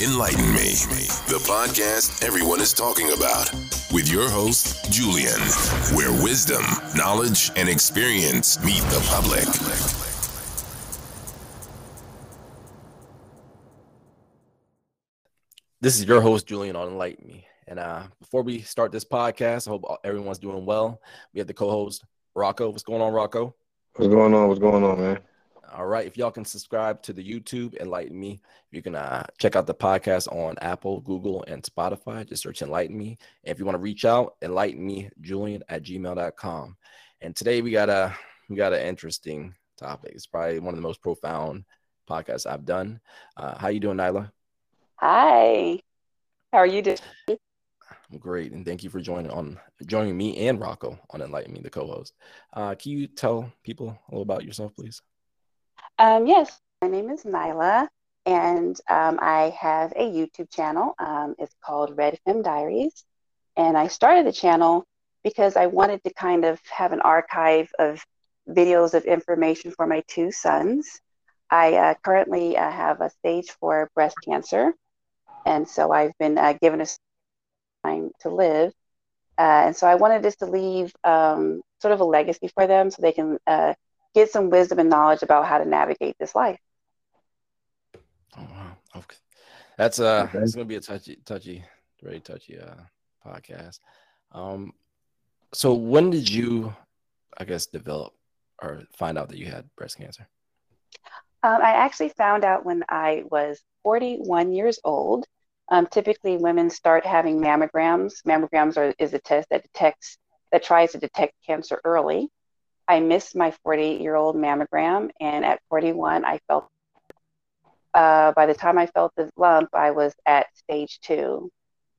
Enlighten Me, the podcast everyone is talking about, with your host, Julian, where wisdom, knowledge, and experience meet the public. This is your host, Julian on Enlighten Me. And uh, before we start this podcast, I hope everyone's doing well. We have the co host, Rocco. What's going on, Rocco? What's going on? What's going on, man? All right. If y'all can subscribe to the YouTube, Enlighten Me. You can uh, check out the podcast on Apple, Google, and Spotify. Just search Enlighten Me. And if you want to reach out, enlighten me, Julian at gmail.com. And today we got a we got an interesting topic. It's probably one of the most profound podcasts I've done. Uh, how you doing, Nyla? Hi. How are you doing? I'm great, and thank you for joining on joining me and Rocco on Enlighten Me, the co-host. Uh, can you tell people a little about yourself, please? Um, yes, my name is Nyla, and um, I have a YouTube channel. Um, it's called Red Femme Diaries, and I started the channel because I wanted to kind of have an archive of videos of information for my two sons. I uh, currently uh, have a stage four breast cancer, and so I've been uh, given a time to live. Uh, and so I wanted just to leave um, sort of a legacy for them so they can uh, get some wisdom and knowledge about how to navigate this life. Oh wow, okay. that's uh, okay. it's gonna be a touchy, touchy, very touchy uh podcast. Um, so when did you, I guess, develop or find out that you had breast cancer? Um, I actually found out when I was 41 years old. Um, typically, women start having mammograms. Mammograms are, is a test that detects that tries to detect cancer early. I missed my 48 year old mammogram, and at 41, I felt. Uh, by the time I felt the lump, I was at stage two.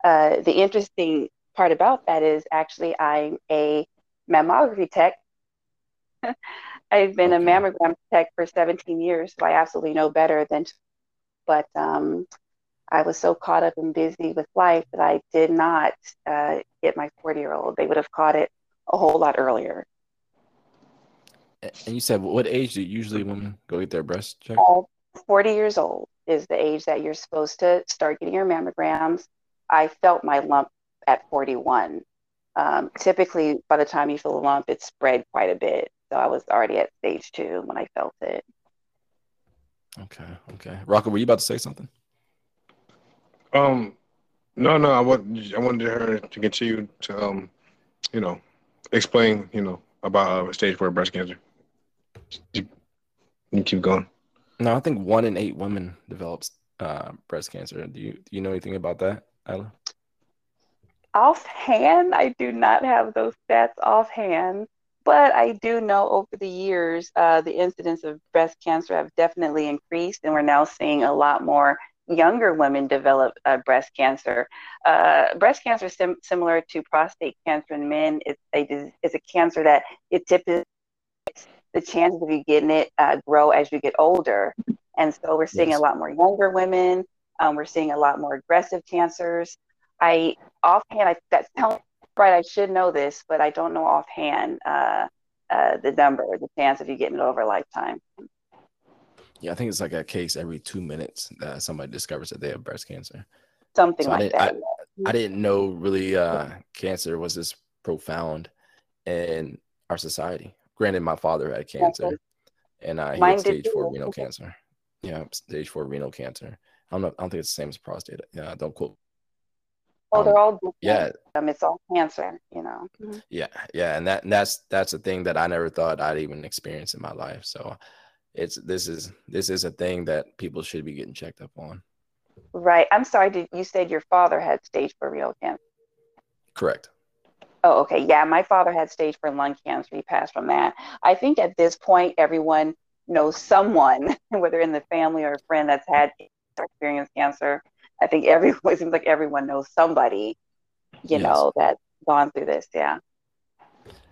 Uh, the interesting part about that is actually I'm a mammography tech. I've been okay. a mammogram tech for 17 years, so I absolutely know better than. But um, I was so caught up and busy with life that I did not uh, get my 40 year old. They would have caught it a whole lot earlier. And you said, what age do usually women go get their breast checked? Uh, 40 years old is the age that you're supposed to start getting your mammograms. I felt my lump at 41. Um, typically, by the time you feel a lump, it's spread quite a bit. So I was already at stage two when I felt it. Okay. Okay. Rocco, were you about to say something? Um, no, no. I want I wanted her to continue to um, you know, explain, you know, about uh, stage four breast cancer. You, you keep going. No, I think one in eight women develops uh, breast cancer. Do you do you know anything about that, Ella? Offhand, I do not have those stats offhand, but I do know over the years uh, the incidence of breast cancer have definitely increased, and we're now seeing a lot more younger women develop uh, breast cancer. Uh, breast cancer is sim- similar to prostate cancer in men. It's a, it's a cancer that it typically the chances of you getting it uh, grow as you get older. And so we're seeing yes. a lot more younger women. Um, we're seeing a lot more aggressive cancers. I offhand, I, that sounds right. I should know this, but I don't know offhand uh, uh, the number, the chance of you getting it over a lifetime. Yeah, I think it's like a case every two minutes that somebody discovers that they have breast cancer. Something so like I that. I, I, didn't know really uh, cancer was this profound in our society. Granted, my father had cancer, and uh, he Mine had stage four renal cancer. Yeah, stage four renal cancer. I don't know. I don't think it's the same as prostate. Yeah, don't quote. Well, um, they're all different. yeah. Um, it's all cancer, you know. Mm-hmm. Yeah, yeah, and that and that's that's a thing that I never thought I'd even experience in my life. So, it's this is this is a thing that people should be getting checked up on. Right. I'm sorry. Did you said your father had stage four renal cancer? Correct. Oh, okay. Yeah, my father had stage four lung cancer. He passed from that. I think at this point, everyone knows someone, whether in the family or a friend that's had experienced cancer. I think everyone it seems like everyone knows somebody, you yes. know, that's gone through this. Yeah.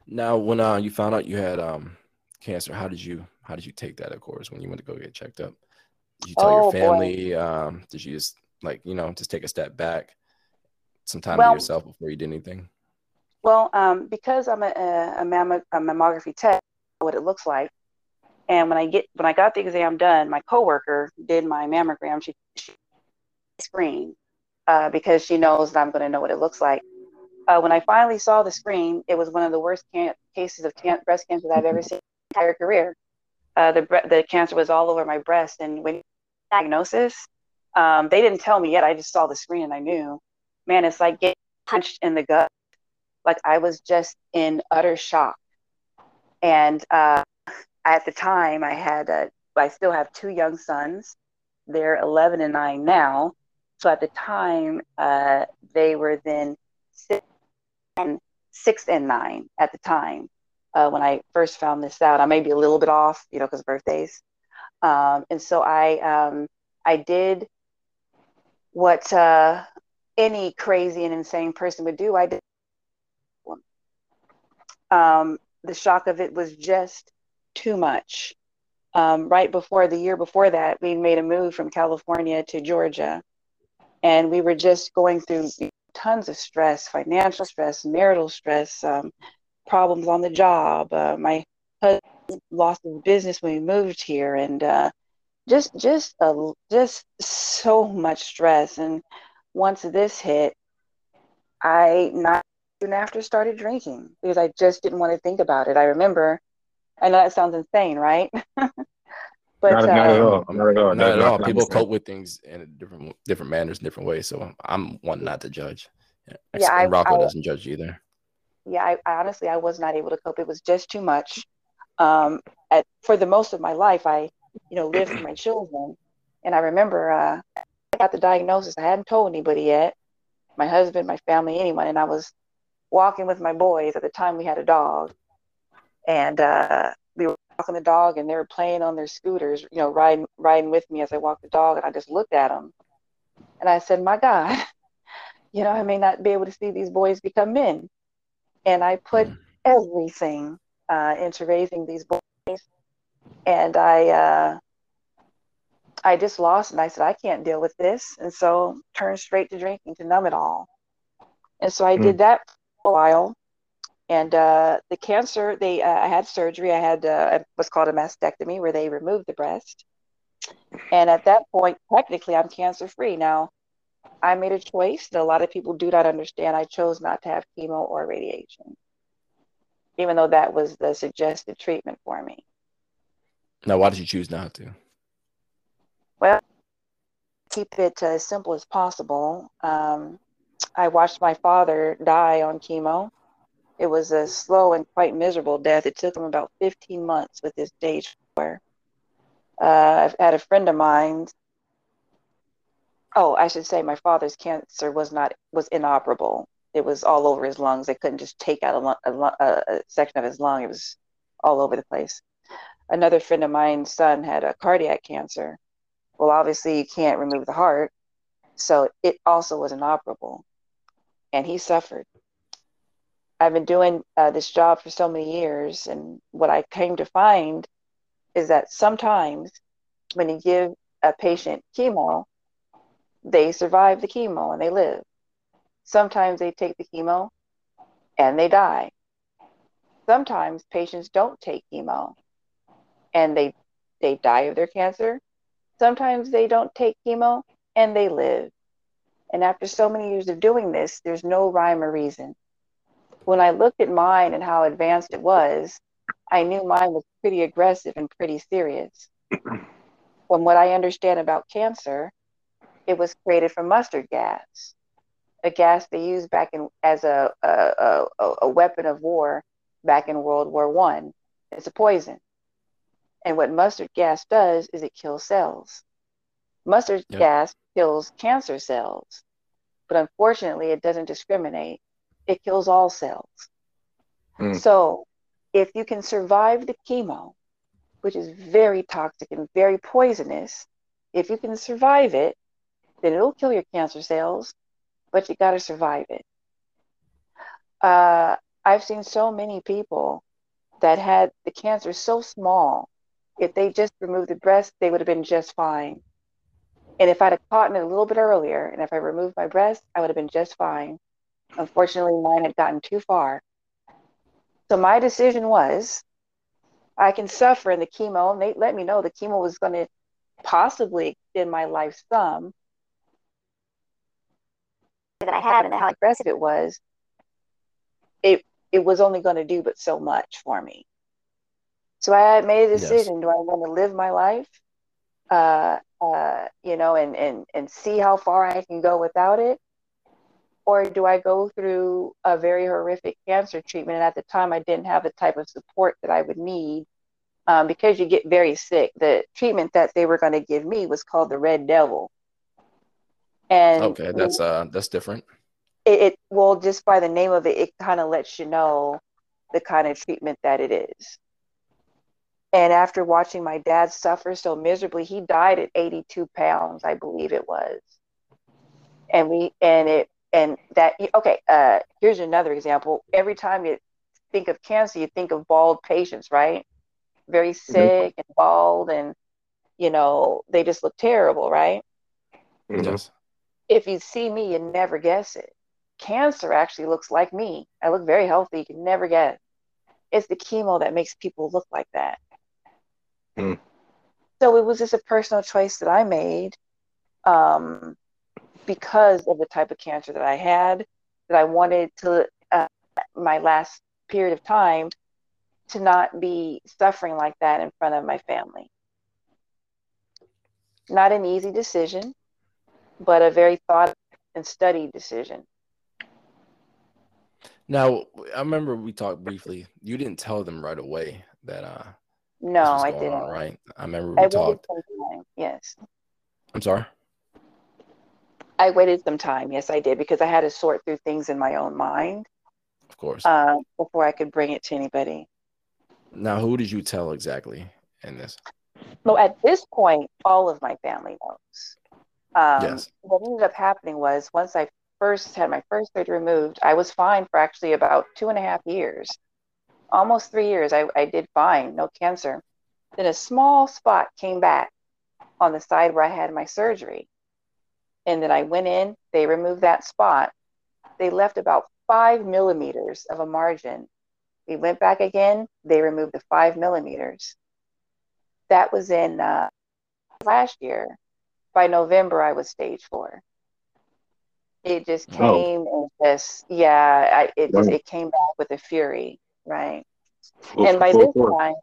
Now, when uh, you found out you had um, cancer, how did you how did you take that? Of course, when you went to go get checked up, did you tell oh, your family? Um, did you just like you know just take a step back, some time well, to yourself before you did anything? Well, um, because I'm a, a, a, mammo- a mammography tech, what it looks like, and when I get when I got the exam done, my coworker did my mammogram. She, she uh, because she knows that I'm going to know what it looks like. Uh, when I finally saw the screen, it was one of the worst can- cases of can- breast cancer that I've ever seen in my entire career. Uh, the bre- the cancer was all over my breast, and when diagnosis, um, they didn't tell me yet. I just saw the screen and I knew. Man, it's like getting punched in the gut. Like I was just in utter shock. And uh, at the time, I had uh, I still have two young sons. They're 11 and 9 now. So at the time, uh, they were then six and, six and nine at the time uh, when I first found this out. I may be a little bit off, you know, because birthdays. Um, and so I um, I did what uh, any crazy and insane person would do. I did. Um, the shock of it was just too much um, right before the year before that, we made a move from California to Georgia. And we were just going through tons of stress, financial stress, marital stress, um, problems on the job. Uh, my husband lost his business when we moved here, and uh, just just uh, just so much stress. And once this hit, I not soon after started drinking because I just didn't want to think about it. I remember I know that sounds insane, right? but not, not at all. Not at all. Not, at all. People cope with things in different different manners, different ways. So I'm one not to judge. Yeah, I, Rocco I, doesn't judge either. Yeah, I, I, honestly I was not able to cope. It was just too much. Um, at, for the most of my life, I you know lived with my children, and I remember uh, I got the diagnosis. I hadn't told anybody yet, my husband, my family, anyone, and I was walking with my boys. At the time, we had a dog, and uh, we were walking the dog, and they were playing on their scooters, you know, riding riding with me as I walked the dog, and I just looked at them, and I said, "My God, you know, I may not be able to see these boys become men," and I put mm. everything uh, into raising these boys, and I. Uh, I just lost and I said, I can't deal with this. And so turned straight to drinking to numb it all. And so I mm. did that while and uh, the cancer they uh, i had surgery. I had uh, what's called a mastectomy where they removed the breast. And at that point technically i'm cancer free now i made a choice that a lot of people do not understand. I chose not to have chemo or radiation even though that was the suggested treatment for me. Now why did you choose not to? Well keep it as simple as possible. Um, i watched my father die on chemo it was a slow and quite miserable death. It took him about 15 months with his stage four. Uh, I've had a friend of mine. Oh, I should say my father's cancer was not was inoperable. It was all over his lungs. They couldn't just take out a, a, a section of his lung. It was all over the place. Another friend of mine's son had a cardiac cancer. Well, obviously you can't remove the heart, so it also was inoperable, and he suffered. I've been doing uh, this job for so many years, and what I came to find is that sometimes when you give a patient chemo, they survive the chemo and they live. Sometimes they take the chemo and they die. Sometimes patients don't take chemo and they they die of their cancer. Sometimes they don't take chemo and they live. And after so many years of doing this, there's no rhyme or reason when I looked at mine and how advanced it was, I knew mine was pretty aggressive and pretty serious. from what I understand about cancer, it was created from mustard gas, a gas they used back in as a a, a, a weapon of war back in World War One. It's a poison, and what mustard gas does is it kills cells. Mustard yep. gas kills cancer cells, but unfortunately, it doesn't discriminate it kills all cells. Mm. So if you can survive the chemo, which is very toxic and very poisonous, if you can survive it, then it'll kill your cancer cells, but you got to survive it. Uh, I've seen so many people that had the cancer so small, if they just removed the breast, they would have been just fine. And if I'd have caught it a little bit earlier, and if I removed my breast, I would have been just fine. Unfortunately, mine had gotten too far. So my decision was I can suffer in the chemo. And they let me know the chemo was going to possibly extend my life some. that I have and how aggressive it was, it it was only going to do but so much for me. So I made a decision: yes. do I want to live my life, uh, uh, you know, and and and see how far I can go without it, or do I go through a very horrific cancer treatment? And at the time, I didn't have the type of support that I would need um, because you get very sick. The treatment that they were going to give me was called the Red Devil. And okay, that's uh, that's different. It, it well, just by the name of it, it kind of lets you know the kind of treatment that it is. And after watching my dad suffer so miserably, he died at 82 pounds, I believe it was. And we and it and that okay uh here's another example every time you think of cancer you think of bald patients right very mm-hmm. sick mm-hmm. and bald and you know they just look terrible right mm-hmm. yes if you see me you never guess it cancer actually looks like me i look very healthy you can never guess it's the chemo that makes people look like that mm. so it was just a personal choice that i made um because of the type of cancer that I had, that I wanted to, uh, my last period of time, to not be suffering like that in front of my family. Not an easy decision, but a very thought and studied decision. Now, I remember we talked briefly. You didn't tell them right away that uh no, I didn't. On, right? I remember we I talked. Yes. I'm sorry. I waited some time. Yes, I did because I had to sort through things in my own mind. Of course. Uh, before I could bring it to anybody. Now, who did you tell exactly in this? Well, at this point, all of my family knows. Um, yes. What ended up happening was once I first had my first surgery removed, I was fine for actually about two and a half years, almost three years. I, I did fine, no cancer. Then a small spot came back on the side where I had my surgery. And then I went in, they removed that spot. They left about five millimeters of a margin. We went back again, they removed the five millimeters. That was in uh, last year. By November, I was stage four. It just came oh. and just, yeah, I, it just, it came back with a fury, right? Full, and by this time,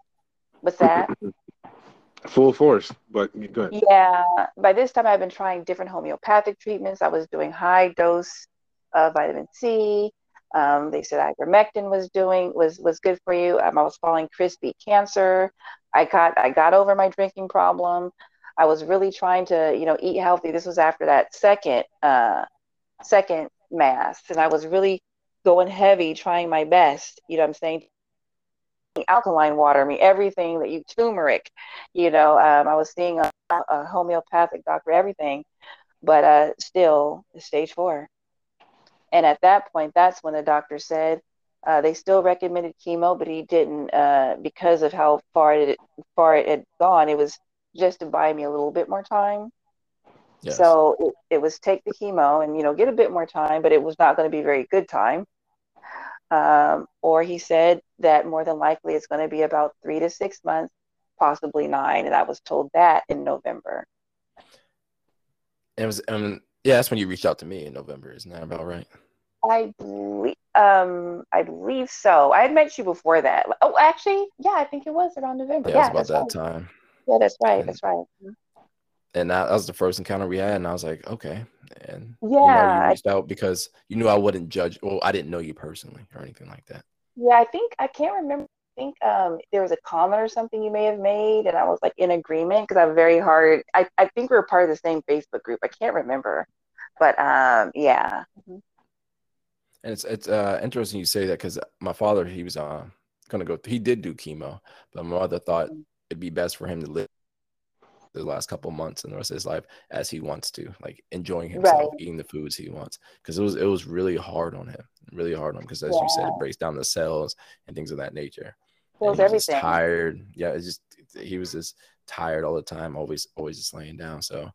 what's that? full force, but good. Yeah, by this time I've been trying different homeopathic treatments. I was doing high dose of vitamin C. Um, they said ivermectin was doing was was good for you. Um, I was following crispy cancer. I got I got over my drinking problem. I was really trying to you know eat healthy. This was after that second uh, second mass, and I was really going heavy, trying my best. You know what I'm saying alkaline water, I mean, everything that you turmeric, you know, um, I was seeing a, a, homeopathic doctor, everything, but uh, still stage four. And at that point, that's when the doctor said uh, they still recommended chemo, but he didn't uh, because of how far it far it had gone. It was just to buy me a little bit more time. Yes. So it, it was take the chemo and you know get a bit more time, but it was not going to be very good time. Um, or he said that more than likely it's going to be about three to six months, possibly nine. And I was told that in November. It was, um, yeah, that's when you reached out to me in November. Isn't that about right? I believe, um, I believe so. I had met you before that. Oh, actually, yeah, I think it was around November. Yeah, yeah about that right. time. Yeah, that's right. And, that's right. And that, that was the first encounter we had, and I was like, okay, and yeah, you, know, you reached out because you knew I wouldn't judge. Well, I didn't know you personally or anything like that. Yeah, I think I can't remember. I think um, there was a comment or something you may have made, and I was like in agreement because I'm very hard. I, I think we were part of the same Facebook group. I can't remember, but um, yeah. Mm-hmm. And it's it's uh, interesting you say that because my father he was uh, gonna go. He did do chemo, but my mother thought mm-hmm. it'd be best for him to live the last couple months and the rest of his life as he wants to, like enjoying himself, right. eating the foods he wants. Because it was it was really hard on him, really hard on him. Because as yeah. you said, it breaks down the cells and things of that nature. Feels everything. tired. Yeah, it's just he was just tired all the time, always always just laying down. So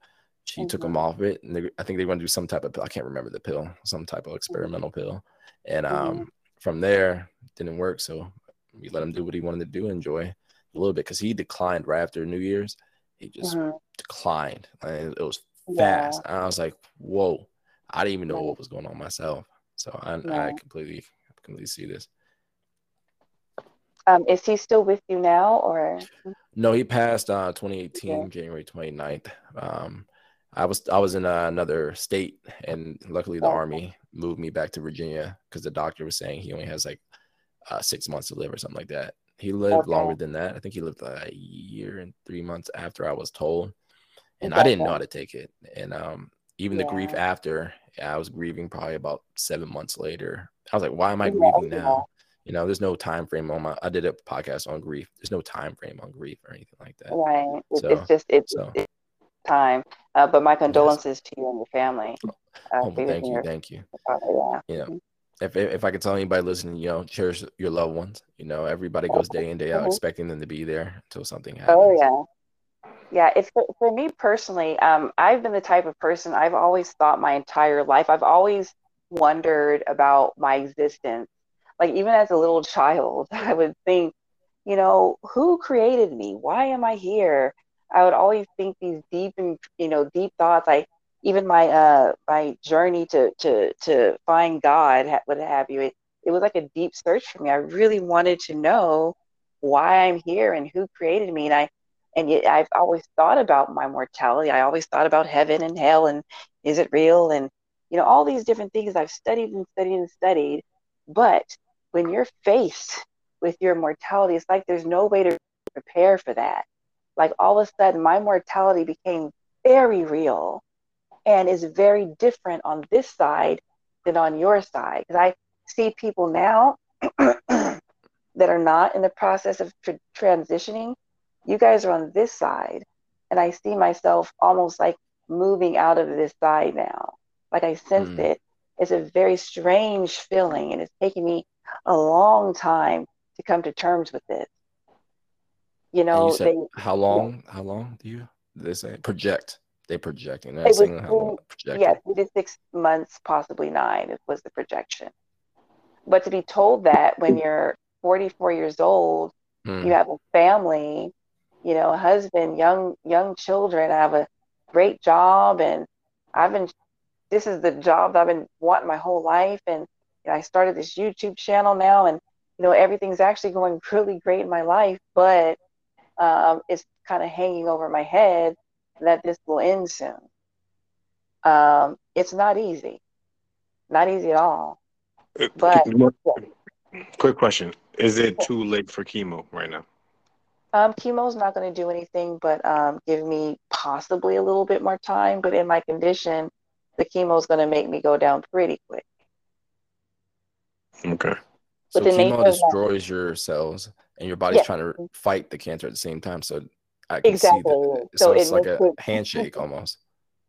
she mm-hmm. took him off it, and they, I think they want to do some type of pill. I can't remember the pill, some type of experimental mm-hmm. pill. And um, mm-hmm. from there, didn't work. So we let him do what he wanted to do, enjoy a little bit, because he declined right after New Year's he just mm-hmm. declined. and it was fast. Yeah. And I was like, whoa. I didn't even know what was going on myself. So I, Yeah. I completely completely see this. Um, is he still with you now, or No, he passed uh 2018 Okay. January 29th. Um, I was I was in uh, another state, and luckily the Oh. army moved me back to Virginia because the doctor was saying he only has like uh, six months to live or something like that. He lived Okay. longer than that. I think he lived uh, a year and three months after I was told, and I didn't know how to take it. And um, even the grief after, I was grieving probably about seven months later. I was like, why am I Yeah, grieving yeah. now? You know, there's no time frame on my. I did a podcast on grief. There's no time frame on grief or anything like that. right? So- it's just it's, so- it's time. Uh, but my condolences to you and your family. Uh, Oh, well, thank you, thank you. father, yeah. You know, if if I could tell anybody listening, you know, cherish your loved ones. You know, everybody goes day in day out Mhm. expecting them to be there until something happens. Oh yeah. Yeah, it's for, for me personally, um, I've been the type of person I've always thought my entire life, I've always wondered about my existence. Like even as a little child, I would think, you know, who created me? Why am I here? I would always think these deep and you know, deep thoughts. I even my uh my journey to to to find God, what have you, it, it was like a deep search for me. I really wanted to know why I'm here and who created me. And I and yet I've always thought about my mortality. I always thought about heaven and hell and is it real? And you know, all these different things I've studied and studied and studied. But when you're faced with your mortality, it's like there's no way to prepare for that. Like all of a sudden, my mortality became very real and is very different on this side than on your side. Because I see people now that are not in the process of tr- transitioning. You guys are on this side, and I see myself almost like moving out of this side now. Like I sense Mm. it. It's a very strange feeling, and it's taking me a long time to come to terms with this. You know, you said they how long? How long do you? They say project. They projecting. They're was saying how projecting. yeah, three to six months, possibly nine, it was the projection. But to be told that when you're 44 years old, Hmm. you have a family, you know, a husband, young young children. I have a great job, and I've been. This is the job that I've been wanting my whole life, and you know, I started this YouTube channel now, and you know, everything's actually going really great in my life, but um, it's kind of hanging over my head that this will end soon. Um, it's not easy, not easy at all. But- quick question: Is it too late for chemo right now? Um, chemo's not going to do anything but um, give me possibly a little bit more time. But in my condition, the chemo's going to make me go down pretty quick. Okay. So But the chemo of that- destroys your cells, and your body's Yeah. trying to fight the cancer at the same time. So I can Exactly. see that. So So, it it's like a it- handshake almost.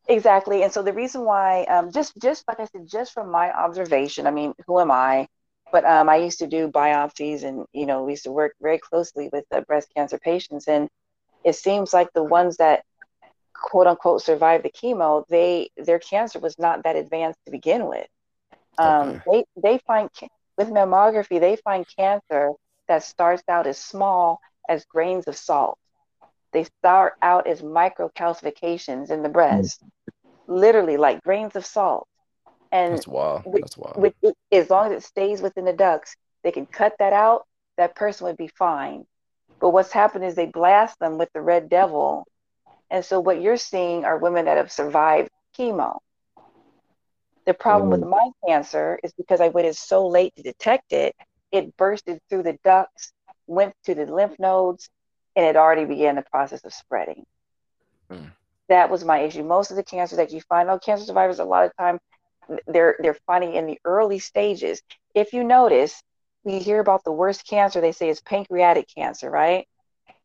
Exactly. And so the reason why, um, just just like I said, just from my observation, I mean, who am I? But um, I used to do biopsies, and you know, we used to work very closely with the breast cancer patients, and it seems like the ones that quote unquote survived the chemo, they their cancer was not that advanced to begin with. Um, They they find with mammography, they find cancer that starts out as small as grains of salt. They start out as microcalcifications in the breast, literally like grains of salt. And That's wild. with- That's wild. with as long as it stays within the ducts, they can cut that out. That person would be fine. But what's happened is they blast them with the red devil, and so what you're seeing are women that have survived chemo. The problem with mm. my cancer is because I waited so late to detect it, it bursted through the ducts, went to the lymph nodes, and it already began the process of spreading. Mm. That was my issue. Most of the cancers that you find, oh, cancer survivors, a lot of time, they're they're finding in the early stages. If you notice, we hear about the worst cancer, they say is pancreatic cancer, right?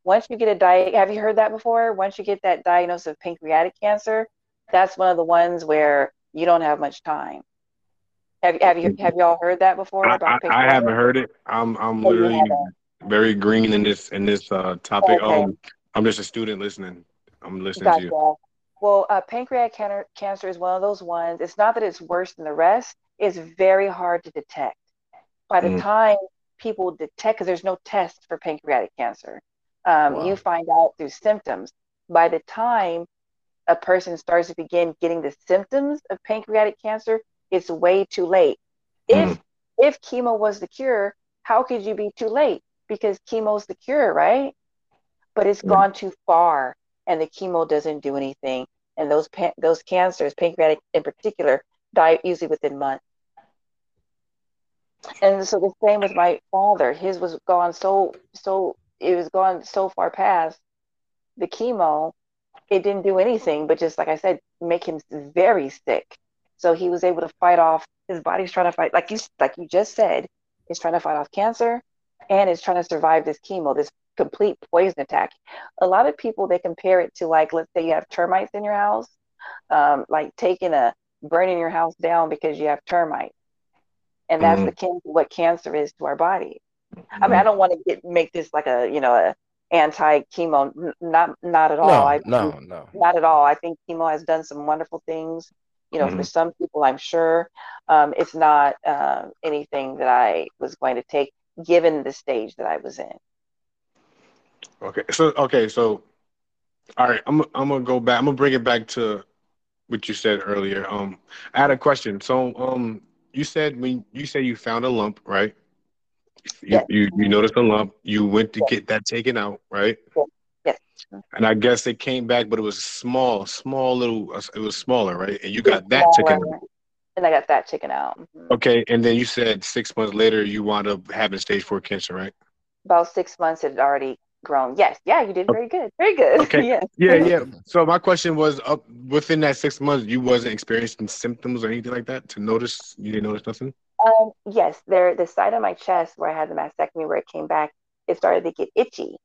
Once you get a di- have you heard that before? Once you get that diagnosis of pancreatic cancer, that's one of the ones where you don't have much time. Have have you have y'all heard that before I, about I, I haven't heard it. I'm I'm Oh, literally. Very green in this in this uh, topic. Okay. Um, I'm just a student listening. I'm listening to you. Well, uh, pancreatic cancer, cancer is one of those ones. It's not that it's worse than the rest. It's very hard to detect. By the Mm. time people detect, because there's no test for pancreatic cancer, um, Wow. you find out through symptoms. By the time a person starts to begin getting the symptoms of pancreatic cancer, it's way too late. If mm. if chemo was the cure, how could you be too late? Because chemo's the cure, right? But it's gone too far, and the chemo doesn't do anything. And those pan- those cancers, pancreatic in particular, die usually within months. And so the same with my father. His was gone so so it was gone so far past the chemo. It didn't do anything, but just like I said, make him very sick. So he was able to fight off his body's trying to fight, like you like you just said, is trying to fight off cancer, and is trying to survive this chemo, this complete poison attack. A lot of people they compare it to like, let's say you have termites in your house, um, like taking a burning your house down because you have termites and that's mm-hmm. the can- what cancer is to our body. Mm-hmm. I mean, I don't want to get make this like a you know a anti chemo. Not not at all. No, I, no, no, not at all. I think chemo has done some wonderful things. You know, mm-hmm. for some people, I'm sure um, it's not uh, anything that I was going to take, given the stage that I was in. Okay, so okay, so all right, I'm I'm gonna go back. I'm gonna bring it back to what you said earlier. Um, I had a question. So, um, you said when you say you found a lump, right? You, yes. you you noticed a lump. You went to yes. get that taken out, right? Yes. And I guess it came back, but it was small, small little. It was smaller, right? And you got that taken out. And I got that taken out. Mm-hmm. Okay, and then you said six months later you wound up having stage four cancer, right? About six months, it had already grown. Yes, yeah, you did very good, very good. Okay, yes. yeah, yeah. So my question was, up within that six months, you wasn't experiencing symptoms or anything like that to notice. You didn't notice nothing. Um, yes, there. The side of my chest where I had the mastectomy, where it came back, it started to get itchy.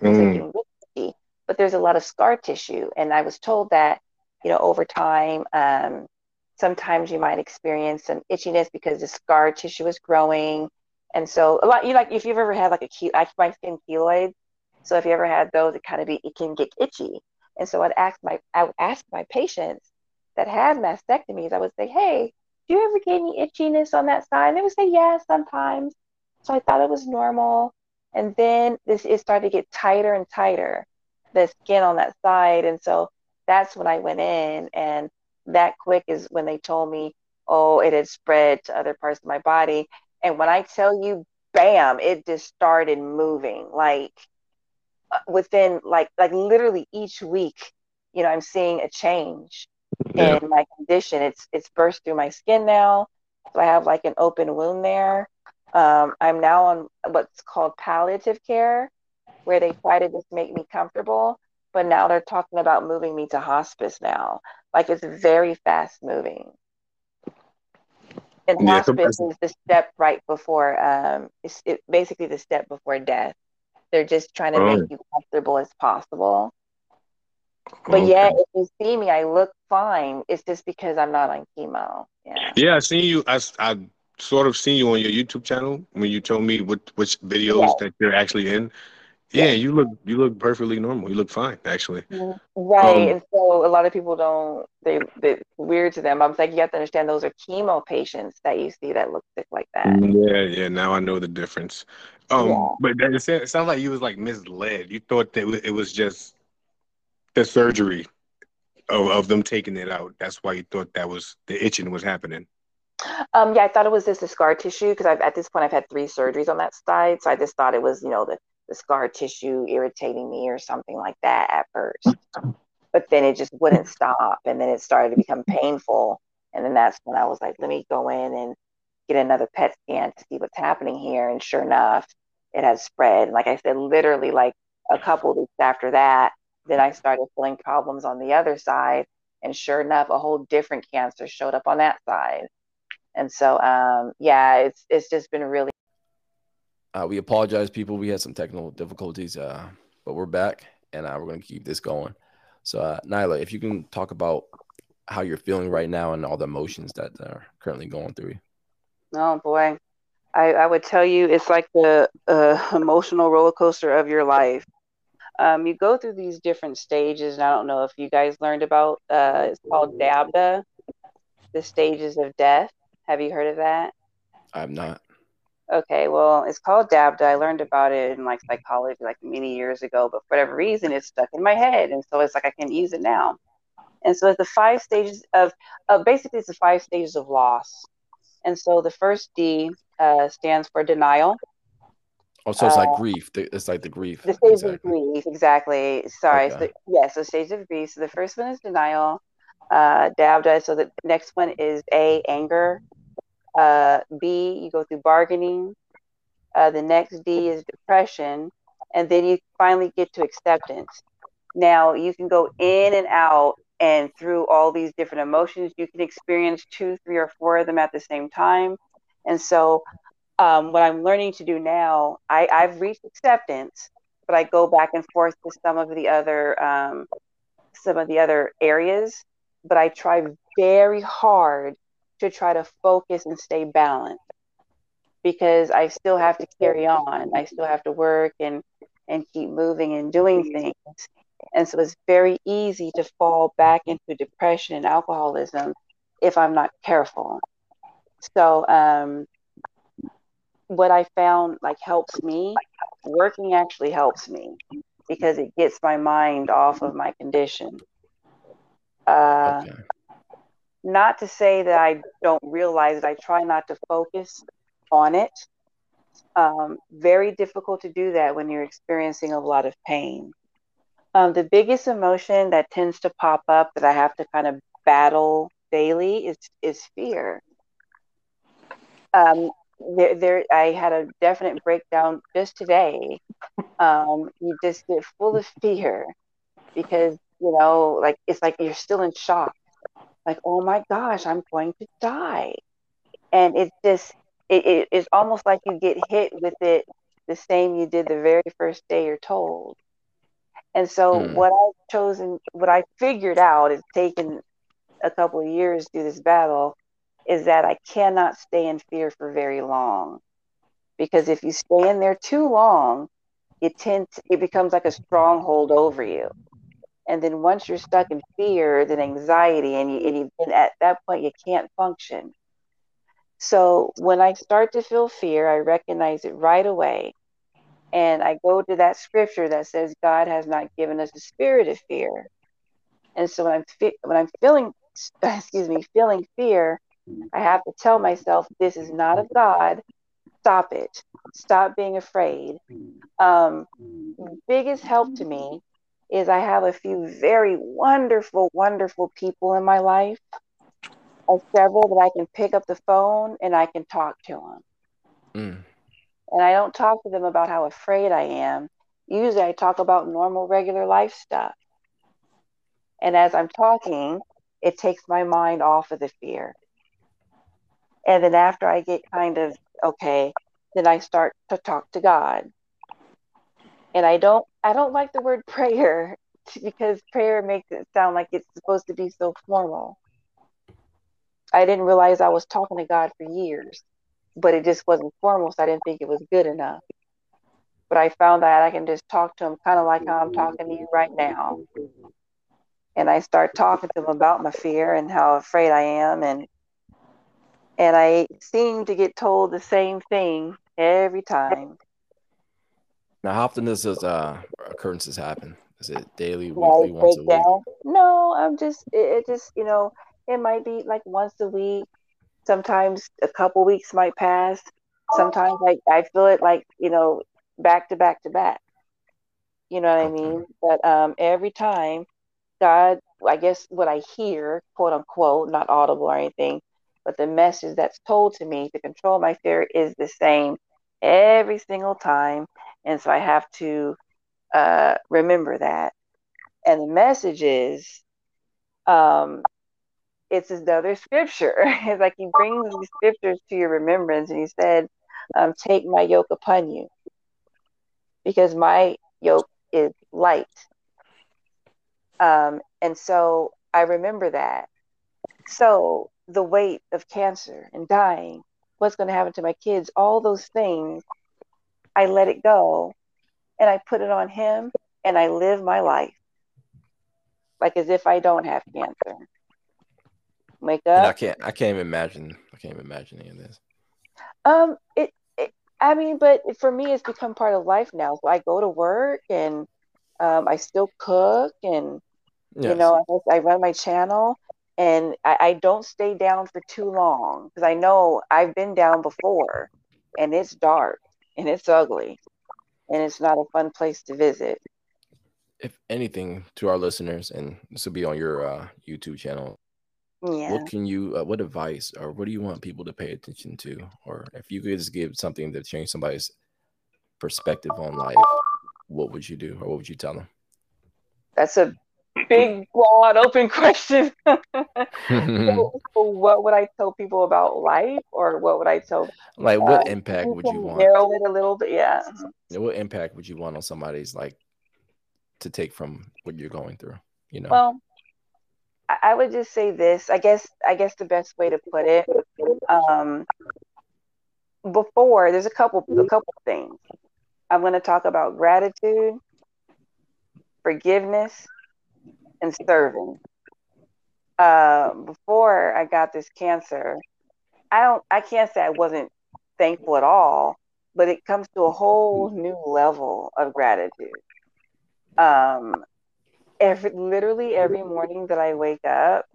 Mm. itchy. But there's a lot of scar tissue, and I was told that you know over time, um, sometimes you might experience some itchiness because the scar tissue is growing. And so a lot you like if you've ever had like a key like my skin keloids, so if you ever had those, it kind of be it can get itchy. And so I'd ask my I would ask my patients that had mastectomies, I would say, Hey, do you ever get any itchiness on that side? And they would say, Yeah, sometimes. So I thought it was normal. And then this it started to get tighter and tighter, the skin on that side. And so that's when I went in and that quick is when they told me, oh, it had spread to other parts of my body. And when I tell you, bam, it just started moving. Like within like like literally each week you know i'm seeing a change yeah. in my condition it's it's burst through my skin now so i have like an open wound there um, i'm now on what's called palliative care where they try to just make me comfortable but now they're talking about moving me to hospice now like it's very fast moving and yeah, hospice is the step right before um it's it, basically the step before death they're just trying to make you comfortable as possible. But okay. yeah, if you see me, I look fine. It's just because I'm not on chemo. Yeah. Yeah, I seen you. I, I sort of seen you on your YouTube channel when you told me what which videos that you're actually in. Yeah, you look you look perfectly normal. You look fine, actually. Right, um, and so a lot of people don't. They, they weird to them. I'm like, you have to understand those are chemo patients that you see that look sick like that. Yeah, yeah. Now I know the difference. Um, yeah. but it, it sounds like you was like misled. You thought that it was just the surgery of, of them taking it out. That's why you thought that was the itching was happening. Um, yeah, I thought it was just the scar tissue because I've at this point I've had three surgeries on that side, so I just thought it was you know the the scar tissue irritating me or something like that at first. But then it just wouldn't stop, and then it started to become painful, and then that's when I was like, let me go in and get another PET scan to see what's happening here, and sure enough, it has spread. And like I said, literally like a couple weeks after that, then I started feeling problems on the other side. And sure enough, a whole different cancer showed up on that side. And so, um, yeah, it's it's just been really. Uh, we apologize, people. We had some technical difficulties, uh, but we're back, and uh, we're going to keep this going. So, uh, Nyla, if you can talk about how you're feeling right now and all the emotions that are currently going through you. Oh boy, I, I would tell you it's like the uh, emotional roller coaster of your life. Um, you go through these different stages, and I don't know if you guys learned about. Uh, it's called DABDA, the stages of death. Have you heard of that? I'm not. Okay, well, it's called DABDA. I learned about it in like psychology like many years ago, but for whatever reason, it's stuck in my head, and so it's like I can use it now. And so it's the five stages of, uh, basically, it's the five stages of loss. And so the first D uh, stands for denial. Oh, so it's like uh, grief. It's like the grief. The stage exactly. of grief, exactly. Sorry. Okay. So, yes, the stage of grief. So the first one is denial. Uh, Dabda. So the next one is A, anger. Uh, B, you go through bargaining. Uh, the next D is depression. And then you finally get to acceptance. Now you can go in and out and through all these different emotions. You can experience two, three, or four of them at the same time. And so, um, what I'm learning to do now, I, I've reached acceptance, but I go back and forth to some of the other um, some of the other areas. But I try very hard to try to focus and stay balanced because I still have to carry on. I still have to work and and keep moving and doing things. And so it's very easy to fall back into depression and alcoholism if I'm not careful. So, um, what I found like helps me, working actually helps me because it gets my mind off of my condition. Uh, okay. Not to say that I don't realize it, I try not to focus on it. Um, very difficult to do that when you're experiencing a lot of pain. Um, the biggest emotion that tends to pop up that I have to kind of battle daily is is fear. Um, there, there, I had a definite breakdown just today. Um, you just get full of fear because you know, like it's like you're still in shock. Like, oh my gosh, I'm going to die, and it's just it, it, it's almost like you get hit with it the same you did the very first day you're told. And so mm. what I've chosen, what I figured out, it's taken a couple of years to do this battle, is that I cannot stay in fear for very long. Because if you stay in there too long, it tends it becomes like a stronghold over you. And then once you're stuck in fear, then anxiety, and you and, you, at that point you can't function. So when I start to feel fear, I recognize it right away and I go to that scripture that says God has not given us a spirit of fear. And so when I'm fi- when I'm feeling excuse me feeling fear, I have to tell myself this is not of God. Stop it. Stop being afraid. Um, biggest help to me is I have a few very wonderful, wonderful people in my life, and several that I can pick up the phone and I can talk to them. Mm and I don't talk to them about how afraid I am. Usually I talk about normal, regular life stuff. And as I'm talking, it takes my mind off of the fear. And then after I get kind of okay, then I start to talk to God. And I don't I don't like the word prayer because prayer makes it sound like it's supposed to be so formal. I didn't realize I was talking to God for years but it just wasn't formal, so I didn't think it was good enough. But I found that I can just talk to him kind of like how I'm talking to you right now. And I start talking to him about my fear and how afraid I am and and I seem to get told the same thing every time. Now, how often does those uh, occurrences happen? Is it daily, weekly, once a week? No, I'm just it, it just you know it might be like once a week, Sometimes a couple weeks might pass. Sometimes I, I feel it like, you know, back to back to back. You know what I mean? But um, every time God, I guess what I hear, quote unquote, not audible or anything, but the message that's told to me to control my fear is the same every single time. And so I have to uh, remember that. And the message is um, it's another scripture. it's like he brings these scriptures to your remembrance, and he said, um, "Take my yoke upon you, because my yoke is light." Um, and so I remember that. So the weight of cancer and dying, what's going to happen to my kids, all those things, I let it go, and I put it on him, and I live my life like as if I don't have cancer. Wake up. And I can't. I can't even imagine. I can't even imagine any of this. Um. It, it. I mean, but for me, it's become part of life now. So I go to work and um, I still cook and Yes. You know, I, I run my channel and I, I don't stay down for too long because I know I've been down before and it's dark and it's ugly and it's not a fun place to visit. if anything, to our listeners, and this will be on your uh, YouTube channel. Yeah. What can you? Uh, what advice or what do you want people to pay attention to? Or if you could just give something to change somebody's perspective on life, what would you do, or what would you tell them? That's a big, broad, open question. so, so what would I tell people about life, or what would I tell? like, what uh, impact would you want? Narrow it a little bit. Yeah. What impact would you want on somebody's like to take from what you're going through? You know. Well, I I would just say this. I guess. I guess the best way to put it. Um, before there's a couple a couple things. I'm going to talk about gratitude, forgiveness, and serving. Uh, before I got this cancer, I don't. I can't say I wasn't thankful at all, but it comes to a whole new level of gratitude. Um, every literally every morning that I wake up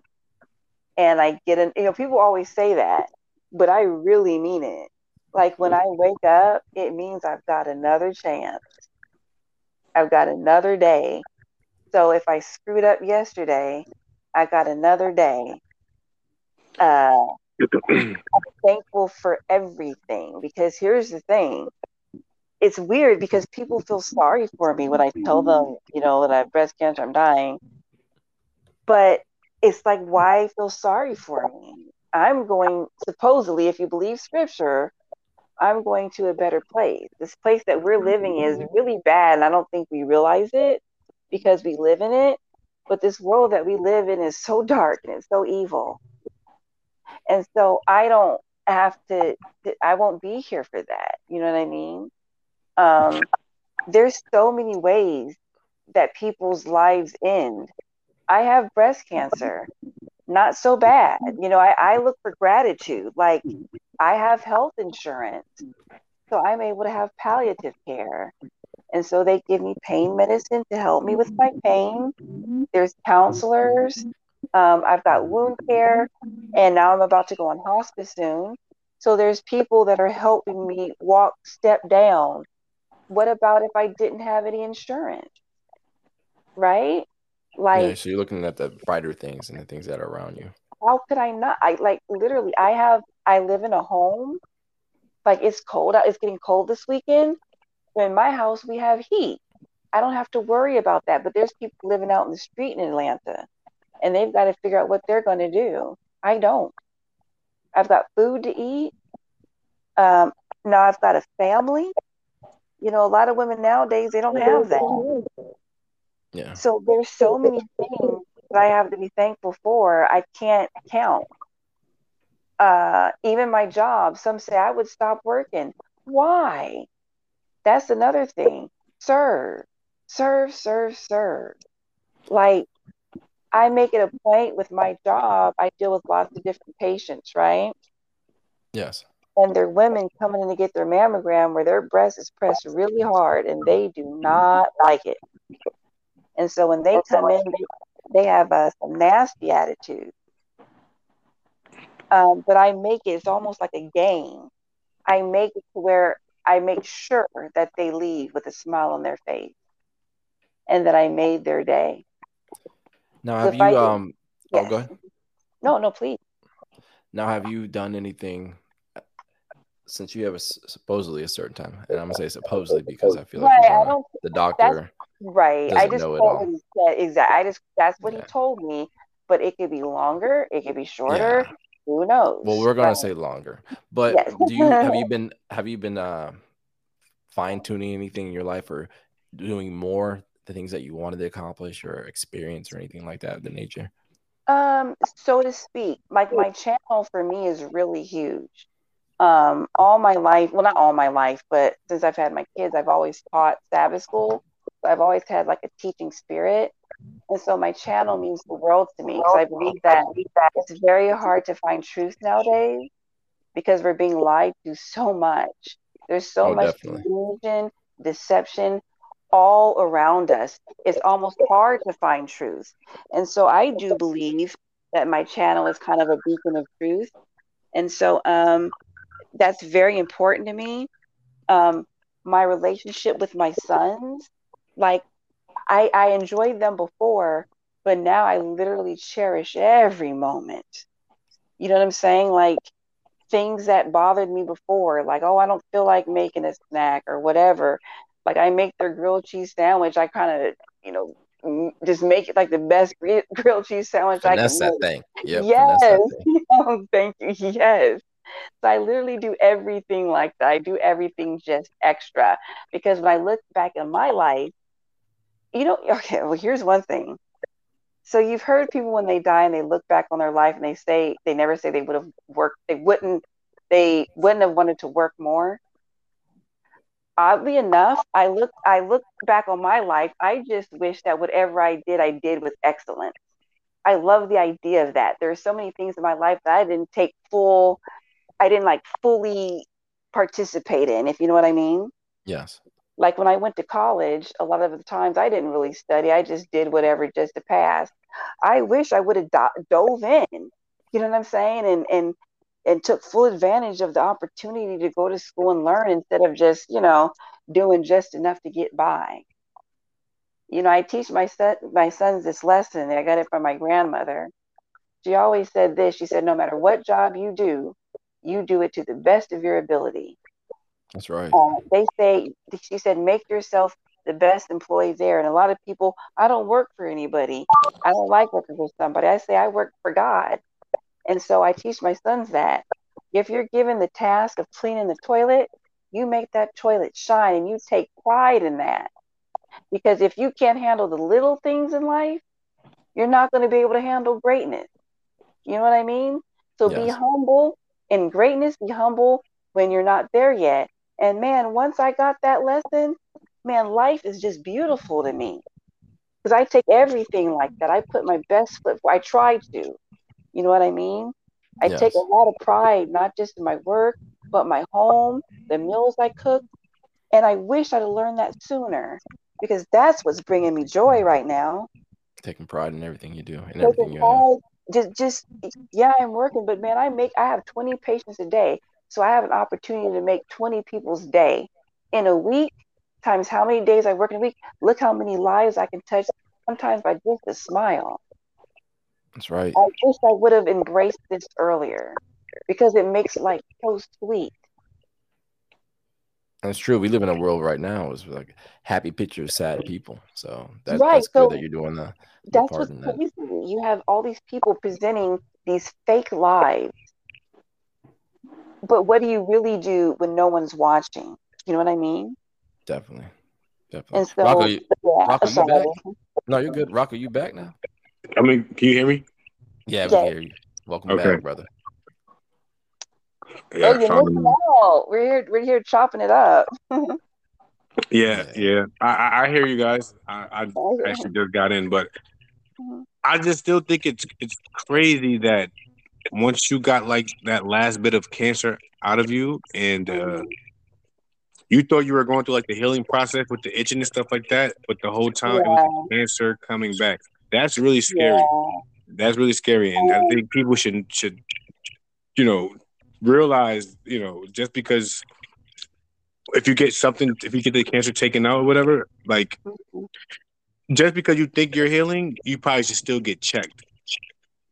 and I get an you know people always say that, but I really mean it. Like when I wake up, it means I've got another chance. I've got another day. So if I screwed up yesterday, I got another day. Uh, I'm thankful for everything because here's the thing. It's weird because people feel sorry for me when I tell them, you know, that I have breast cancer, I'm dying. But it's like, why feel sorry for me? I'm going, supposedly, if you believe scripture, I'm going to a better place. This place that we're living is really bad, and I don't think we realize it because we live in it. But this world that we live in is so dark and it's so evil. And so I don't have to, I won't be here for that. You know what I mean? Um, there's so many ways that people's lives end. I have breast cancer, not so bad. You know, I, I look for gratitude. Like, I have health insurance, so I'm able to have palliative care. And so they give me pain medicine to help me with my pain. There's counselors. Um, I've got wound care, and now I'm about to go on hospice soon. So there's people that are helping me walk step down. What about if I didn't have any insurance? Right? Like, yeah, so you're looking at the brighter things and the things that are around you. how could I not? I like literally, I have, I live in a home. Like it's cold out, it's getting cold this weekend. In my house, we have heat. I don't have to worry about that. But there's people living out in the street in Atlanta and they've got to figure out what they're going to do. I don't. I've got food to eat. Um, now I've got a family. You know, a lot of women nowadays, they don't have that. Yeah. So there's so many things that I have to be thankful for. I can't count. Uh, even my job, some say I would stop working. Why? That's another thing. Serve, serve, serve, serve. Like I make it a point with my job. I deal with lots of different patients, right? Yes. And they're women coming in to get their mammogram where their breast is pressed really hard and they do not like it. And so when they come in, they, they have a, some nasty attitude. Um, but I make it, it's almost like a game. I make it to where I make sure that they leave with a smile on their face and that I made their day. Now, have you um? Oh, Yes. go ahead. No, no, please. Now, have you done anything since you have a supposedly a certain time? And I'm gonna say supposedly because I feel like Right, you're I don't the doctor. Right. I just know it quote all. said. Exactly. I just that's what Yeah. he told me. But it could be longer. It could be shorter. Who knows? Well, we're gonna Right. say longer, but Yes. do you have you been have you been uh, fine tuning anything in your life or doing more the things that you wanted to accomplish or experience or anything like that of the nature? Um, so to speak, like my channel for me is really huge. Um, all my life, well, not all my life, but since I've had my kids, I've always taught Sabbath school. So I've always had like a teaching spirit. And so my channel means the world to me because I believe that it's very hard to find truth nowadays because we're being lied to so much. There's so Oh, much confusion, deception, all around us. It's almost hard to find truth. And so I do believe that my channel is kind of a beacon of truth. And so um, that's very important to me. Um, my relationship with my sons, like I, I enjoyed them before, but now I literally cherish every moment. You know what I'm saying? Like things that bothered me before, like, oh, I don't feel like making a snack or whatever. Like I make their grilled cheese sandwich. I kind of, you know, just make it like the best grilled cheese sandwich finesse I can that make. thing. Yep, yes. Thing. Oh, thank you. Yes. So I literally do everything like that. I do everything just extra because when I look back in my life, you know, okay, well, here's one thing. So you've heard people when they die and they look back on their life and they say they never say they would have worked, they wouldn't, they wouldn't have wanted to work more. Oddly enough, I look I look back on my life. I just wish that whatever I did, I did with excellence. I love the idea of that. There are so many things in my life that I didn't take full I didn't like fully participate in, if you know what I mean. Yes. Like when I went to college, a lot of the times I didn't really study. I just did whatever just to pass. I wish I would have do- dove in. You know what I'm saying? And and and took full advantage of the opportunity to go to school and learn instead of just, you know, doing just enough to get by. You know, I teach my son my sons this lesson. I got it from my grandmother. She always said this. She said, no matter what job you do, you do it to the best of your ability. That's right. Um, they say, she said, make yourself the best employee there. And a lot of people, I don't work for anybody. I don't like working for somebody. I say I work for God. And so I teach my sons that if you're given the task of cleaning the toilet, you make that toilet shine and you take pride in that. Because if you can't handle the little things in life, you're not going to be able to handle greatness. You know what I mean? So yes. be humble in greatness, be humble when you're not there yet. And man, once I got that lesson, man, life is just beautiful to me. Because I take everything like that. I put my best foot I try to. You know what I mean? I yes. take a lot of pride, not just in my work, but my home, the meals I cook. And I wish I'd have learned that sooner because that's what's bringing me joy right now. Taking pride in everything you do and everything you have just just yeah i'm working but man i make i have 20 patients a day so i have an opportunity to make 20 people's day in a week times how many days i work in a week look how many lives i can touch sometimes by just a smile that's right i wish i would have embraced this earlier because it makes life so sweet that's true. We live in a world right now is like happy pictures, sad people. So that, right. that's so, good that you're doing the, that's what's crazy. You have all these people presenting these fake lives, but what do you really do when no one's watching? You know what I mean? Definitely, definitely. And so, Rocco, you, yeah, Rocco, you back? No, you're good. Rocco, you back now? I mean, can you hear me? Yeah, we yeah. hear you. Welcome okay. back, brother. Yeah, oh, you're missing out. We're here. We're here chopping it up. yeah, yeah. I, I hear you guys. I, I actually just got in, but Mm-hmm. I just still think it's it's crazy that once you got like that last bit of cancer out of you and uh, you thought you were going through like the healing process with the itching and stuff like that, but the whole time yeah. it was cancer coming back. That's really scary. Yeah. That's really scary, and I think people should should you know realize you know just because if you get something if you get the cancer taken out or whatever like just because you think you're healing, you probably should still get checked.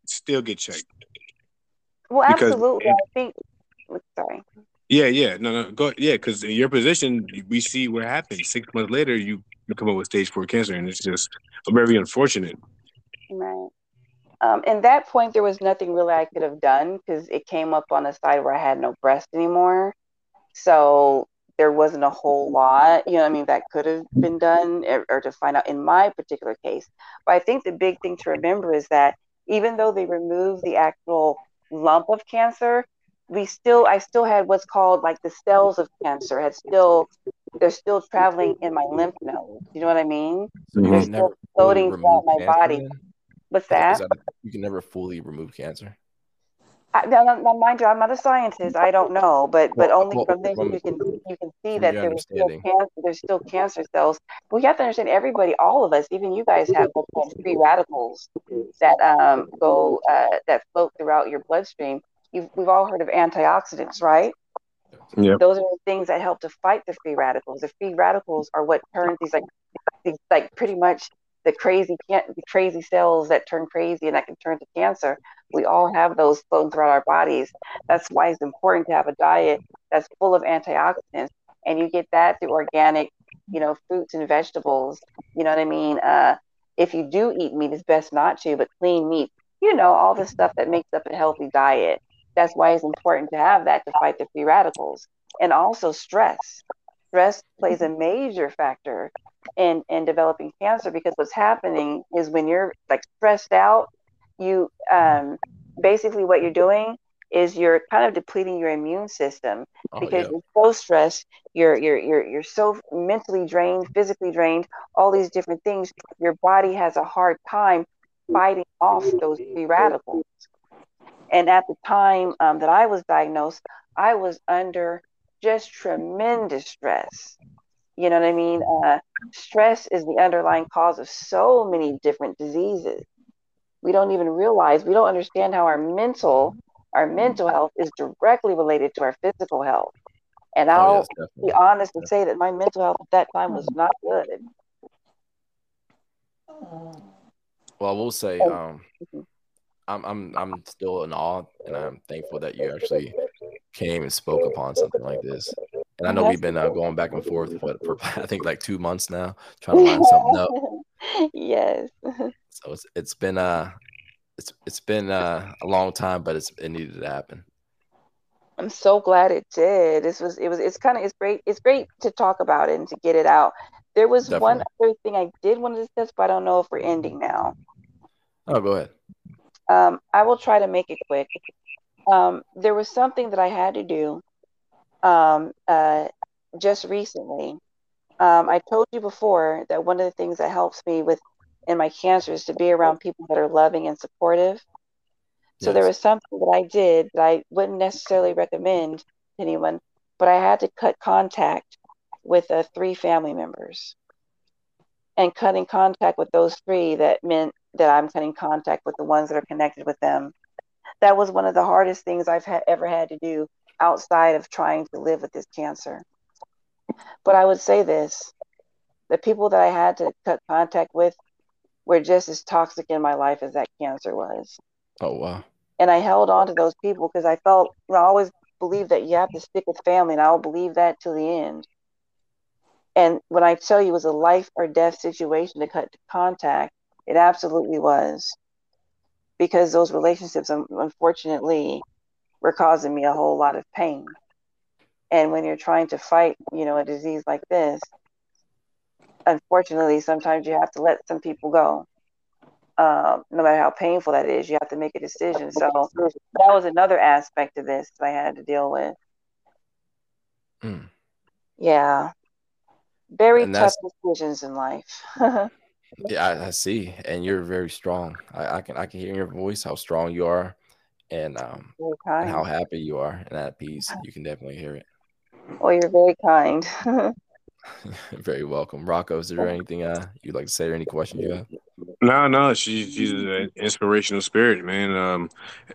Still get checked. Well, because absolutely. I think. Sorry. Yeah, yeah, no, no, go, yeah, because in your position, we see what happens. Six months later, you, you come up with stage four cancer, and it's just very unfortunate. Right. Um, in that point, there was nothing really I could have done because it came up on the side where I had no breast anymore. So there wasn't a whole lot, you know, I mean, that could have been done or, or, to find out in my particular case. But I think the big thing to remember is that even though they removed the actual lump of cancer, we still, I still had what's called like the cells of cancer had still, they're still traveling in my lymph nodes. You know what I mean? So they're still floating throughout my body. Then? What's that? that you can never fully remove cancer. I, now, now, mind you, I'm not a scientist. I don't know, but but only well, from this you can you can see that there's still cancer. There's still cancer cells. But we have to understand everybody, all of us, even you guys have what's free radicals that um, go uh, that float throughout your bloodstream. You've, we've all heard of antioxidants, right? Yeah. Those are the things that help to fight the free radicals. The free radicals are what turns these like these like pretty much the crazy the crazy cells that turn crazy and that can turn to cancer. We all have those floating throughout our bodies. That's why it's important to have a diet that's full of antioxidants, and you get that through organic, you know, fruits and vegetables. You know what I mean? Uh, if you do eat meat, it's best not to, but clean meat. You know, all the stuff that makes up a healthy diet. That's why it's important to have that to fight the free radicals, and also stress. Stress plays a major factor in in developing cancer because what's happening is when you're like stressed out you um basically what you're doing is you're kind of depleting your immune system oh, because yeah. you're so stressed you're you're you're you're so mentally drained physically drained all these different things. Your body has a hard time fighting off those free radicals. And at the time um, that i was diagnosed i was under just tremendous stress you know what I mean? Uh, stress is the underlying cause of so many different diseases. We don't even realize, we don't understand how our mental, our mental health is directly related to our physical health. And oh, I'll oh, yes, be honest and say that my mental health at that time was not good. Well, we'll say um, mm-hmm. I'm I'm I'm still in awe, and I'm thankful that you actually came and spoke upon something like this. And I know we've been uh, going back and forth, but for I think like two months now, trying to line something up. Yes. So it's it's been uh it's it's been uh, a long time, but it's it needed to happen. I'm so glad it did. This was it was it's kind of it's great it's great to talk about it and to get it out. There was Definitely. one other thing I did want to discuss, but I don't know if we're ending now. Oh, go ahead. Um, I will try to make it quick. Um, there was something that I had to do um, uh, just recently. Um, I told you before that one of the things that helps me with in my cancer is to be around people that are loving and supportive. So yes. there was something that I did that I wouldn't necessarily recommend to anyone, but I had to cut contact with uh, three family members. And cutting contact with those three that meant that I'm cutting contact with the ones that are connected with them. That was one of the hardest things I've ha- ever had to do outside of trying to live with this cancer. But I would say this the people that I had to cut contact with were just as toxic in my life as that cancer was. Oh, wow. And I held on to those people because I felt, I always believe that you have to stick with family, and I'll believe that to the end. And when I tell you it was a life or death situation to cut contact, it absolutely was. Because those relationships, unfortunately, were causing me a whole lot of pain. And when you're trying to fight, you know, a disease like this, unfortunately, sometimes you have to let some people go. Um, no matter how painful that is, you have to make a decision. So that was another aspect of this that I had to deal with. Mm. Yeah. Very tough decisions in life. yeah, I, I, see. And you're very strong. I, I, can I can hear in your voice how strong you are and um and how happy you are and at peace. You can definitely hear it. Well, you're very kind. very welcome, Rocco. Is there anything uh you'd like to say or any questions you have? No, no, she's she's an inspirational spirit, man. Um,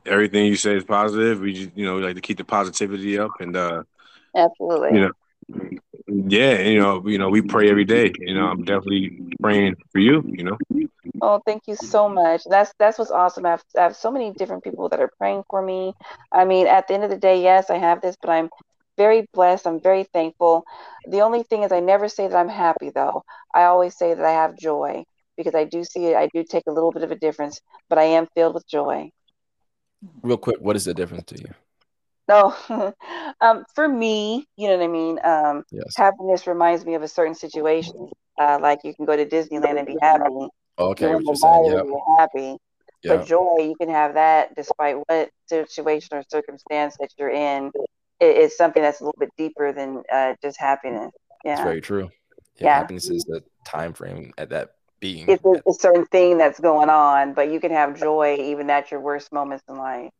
everything you say is positive. We just, you know, we like to keep the positivity up, and uh, absolutely, you know, yeah, you know, you know, we pray every day. You know, I'm definitely praying for you. You know. Oh, thank you so much. That's that's what's awesome. I have, I have so many different people that are praying for me. I mean, at the end of the day, yes, I have this, but I'm very blessed. I'm very thankful. The only thing is, I never say that I'm happy, though. I always say that I have joy because I do see it. I do take a little bit of a difference, but I am filled with joy. Real quick, what is the difference to you? No, um, for me, you know what I mean. Um, yes. Happiness reminds me of a certain situation. Uh, like you can go to Disneyland and be happy. Okay, what you're saying, yeah. You're happy. Yeah. But joy, you can have that despite what situation or circumstance that you're in. It, it's something that's a little bit deeper than uh, just happiness. Yeah, it's very true. Yeah, yeah, happiness is the time frame at that being. It's a, a certain thing that's going on, but you can have joy even at your worst moments in life.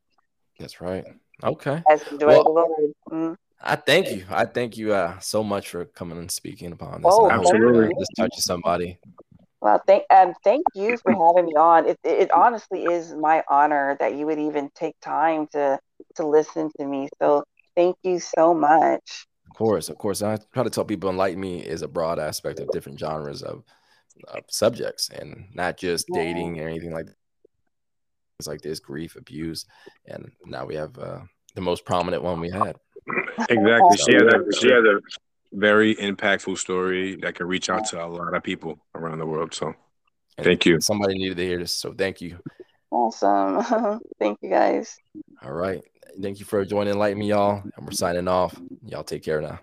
That's right. Okay. As enjoy well, the Lord. Mm. I thank you. I thank you uh, so much for coming and speaking upon this. Oh, absolutely. This touches somebody. Well, thank um, thank you for having me on. It, it honestly is my honor that you would even take time to to listen to me. So thank you so much. Of course, of course. I try to tell people enlighten me is a broad aspect of different genres of, of subjects and not just yeah. dating or anything like that. It's like this grief, abuse, and now we have uh, the most prominent one we had. Exactly. She had a she had a very impactful story that can reach out to a lot of people around the world. So and thank you. Somebody needed to hear this. So thank you. Awesome. thank you guys. All right. Thank you for joining Enlighten Me, y'all. And we're signing off. Y'all take care now.